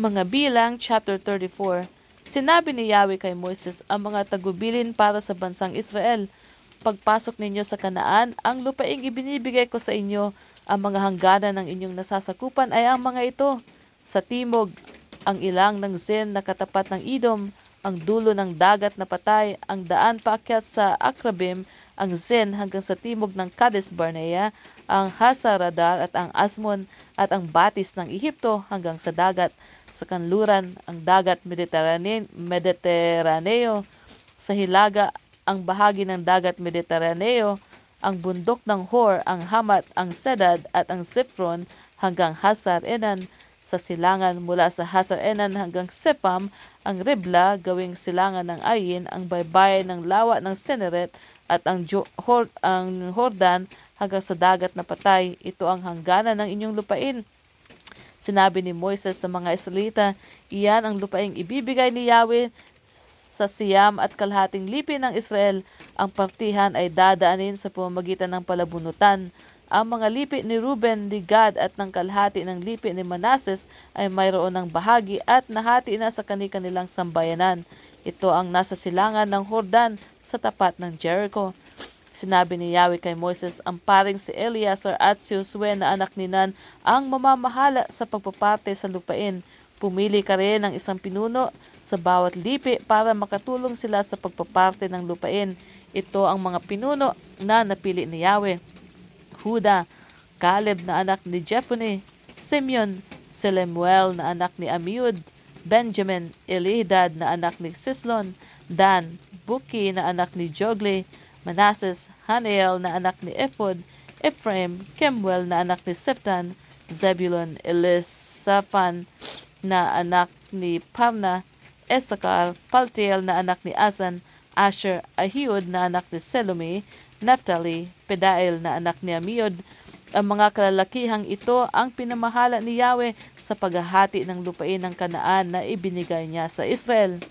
Mga bilang, chapter 34 Sinabi ni Yahweh kay Moises ang mga tagubilin para sa bansang Israel. Pagpasok ninyo sa kanaan, ang lupaing ibinibigay ko sa inyo, ang mga hangganan ng inyong nasasakupan ay ang mga ito. Sa timog, ang ilang ng Zin na katapat ng Idom, ang dulo ng dagat na patay, ang daan paakyat sa Akrabim, ang Zin hanggang sa timog ng Kades Barnea, ang Hasaradar at ang Asmon at ang batis ng Ehipto hanggang sa dagat. Sa kanluran, ang dagat Mediterranean, Mediteraneo, sa hilaga, ang bahagi ng dagat Mediteraneo, ang bundok ng Hor, ang Hamat, ang Sedad at ang Sipron hanggang Hasar Enan, sa silangan mula sa Hasar Enan hanggang Sepam, ang Ribla gawing silangan ng Ayin, ang baybayin ng lawa ng Seneret at ang, jo- Hor- ang Hordan hanggang sa dagat na patay. Ito ang hangganan ng inyong lupain. Sinabi ni Moises sa mga Israelita, iyan ang lupaing ibibigay ni Yahweh sa siyam at kalahating lipi ng Israel. Ang partihan ay dadaanin sa pamamagitan ng palabunutan. Ang mga lipi ni Ruben, ni Gad at ng kalahati ng lipi ni Manases ay mayroon ng bahagi at nahati na sa kanilang sambayanan. Ito ang nasa silangan ng Hordan sa tapat ng Jericho. Sinabi ni Yahweh kay Moises, ang paring si Eleazar at si Josue na anak ni Nan ang mamamahala sa pagpaparte sa lupain. Pumili ka rin ng isang pinuno sa bawat lipi para makatulong sila sa pagpaparte ng lupain. Ito ang mga pinuno na napili ni Yahweh. Huda, Caleb na anak ni Jephunneh, Simeon, Selemuel na anak ni Amiud, Benjamin, Elihadad na anak ni Sislon, Dan, Buki na anak ni Jogle, Manases, Haneel na anak ni Ephod, Ephraim, Kemuel na anak ni Septan, Zebulon, Elisaphan na anak ni Pamna, Esakar, Paltiel na anak ni Asan, Asher, Ahiud na anak ni Selumi, Naphtali, Pedael na anak ni Amiod, ang mga kalalakihang ito ang pinamahala ni Yahweh sa paghahati ng lupain ng kanaan na ibinigay niya sa Israel.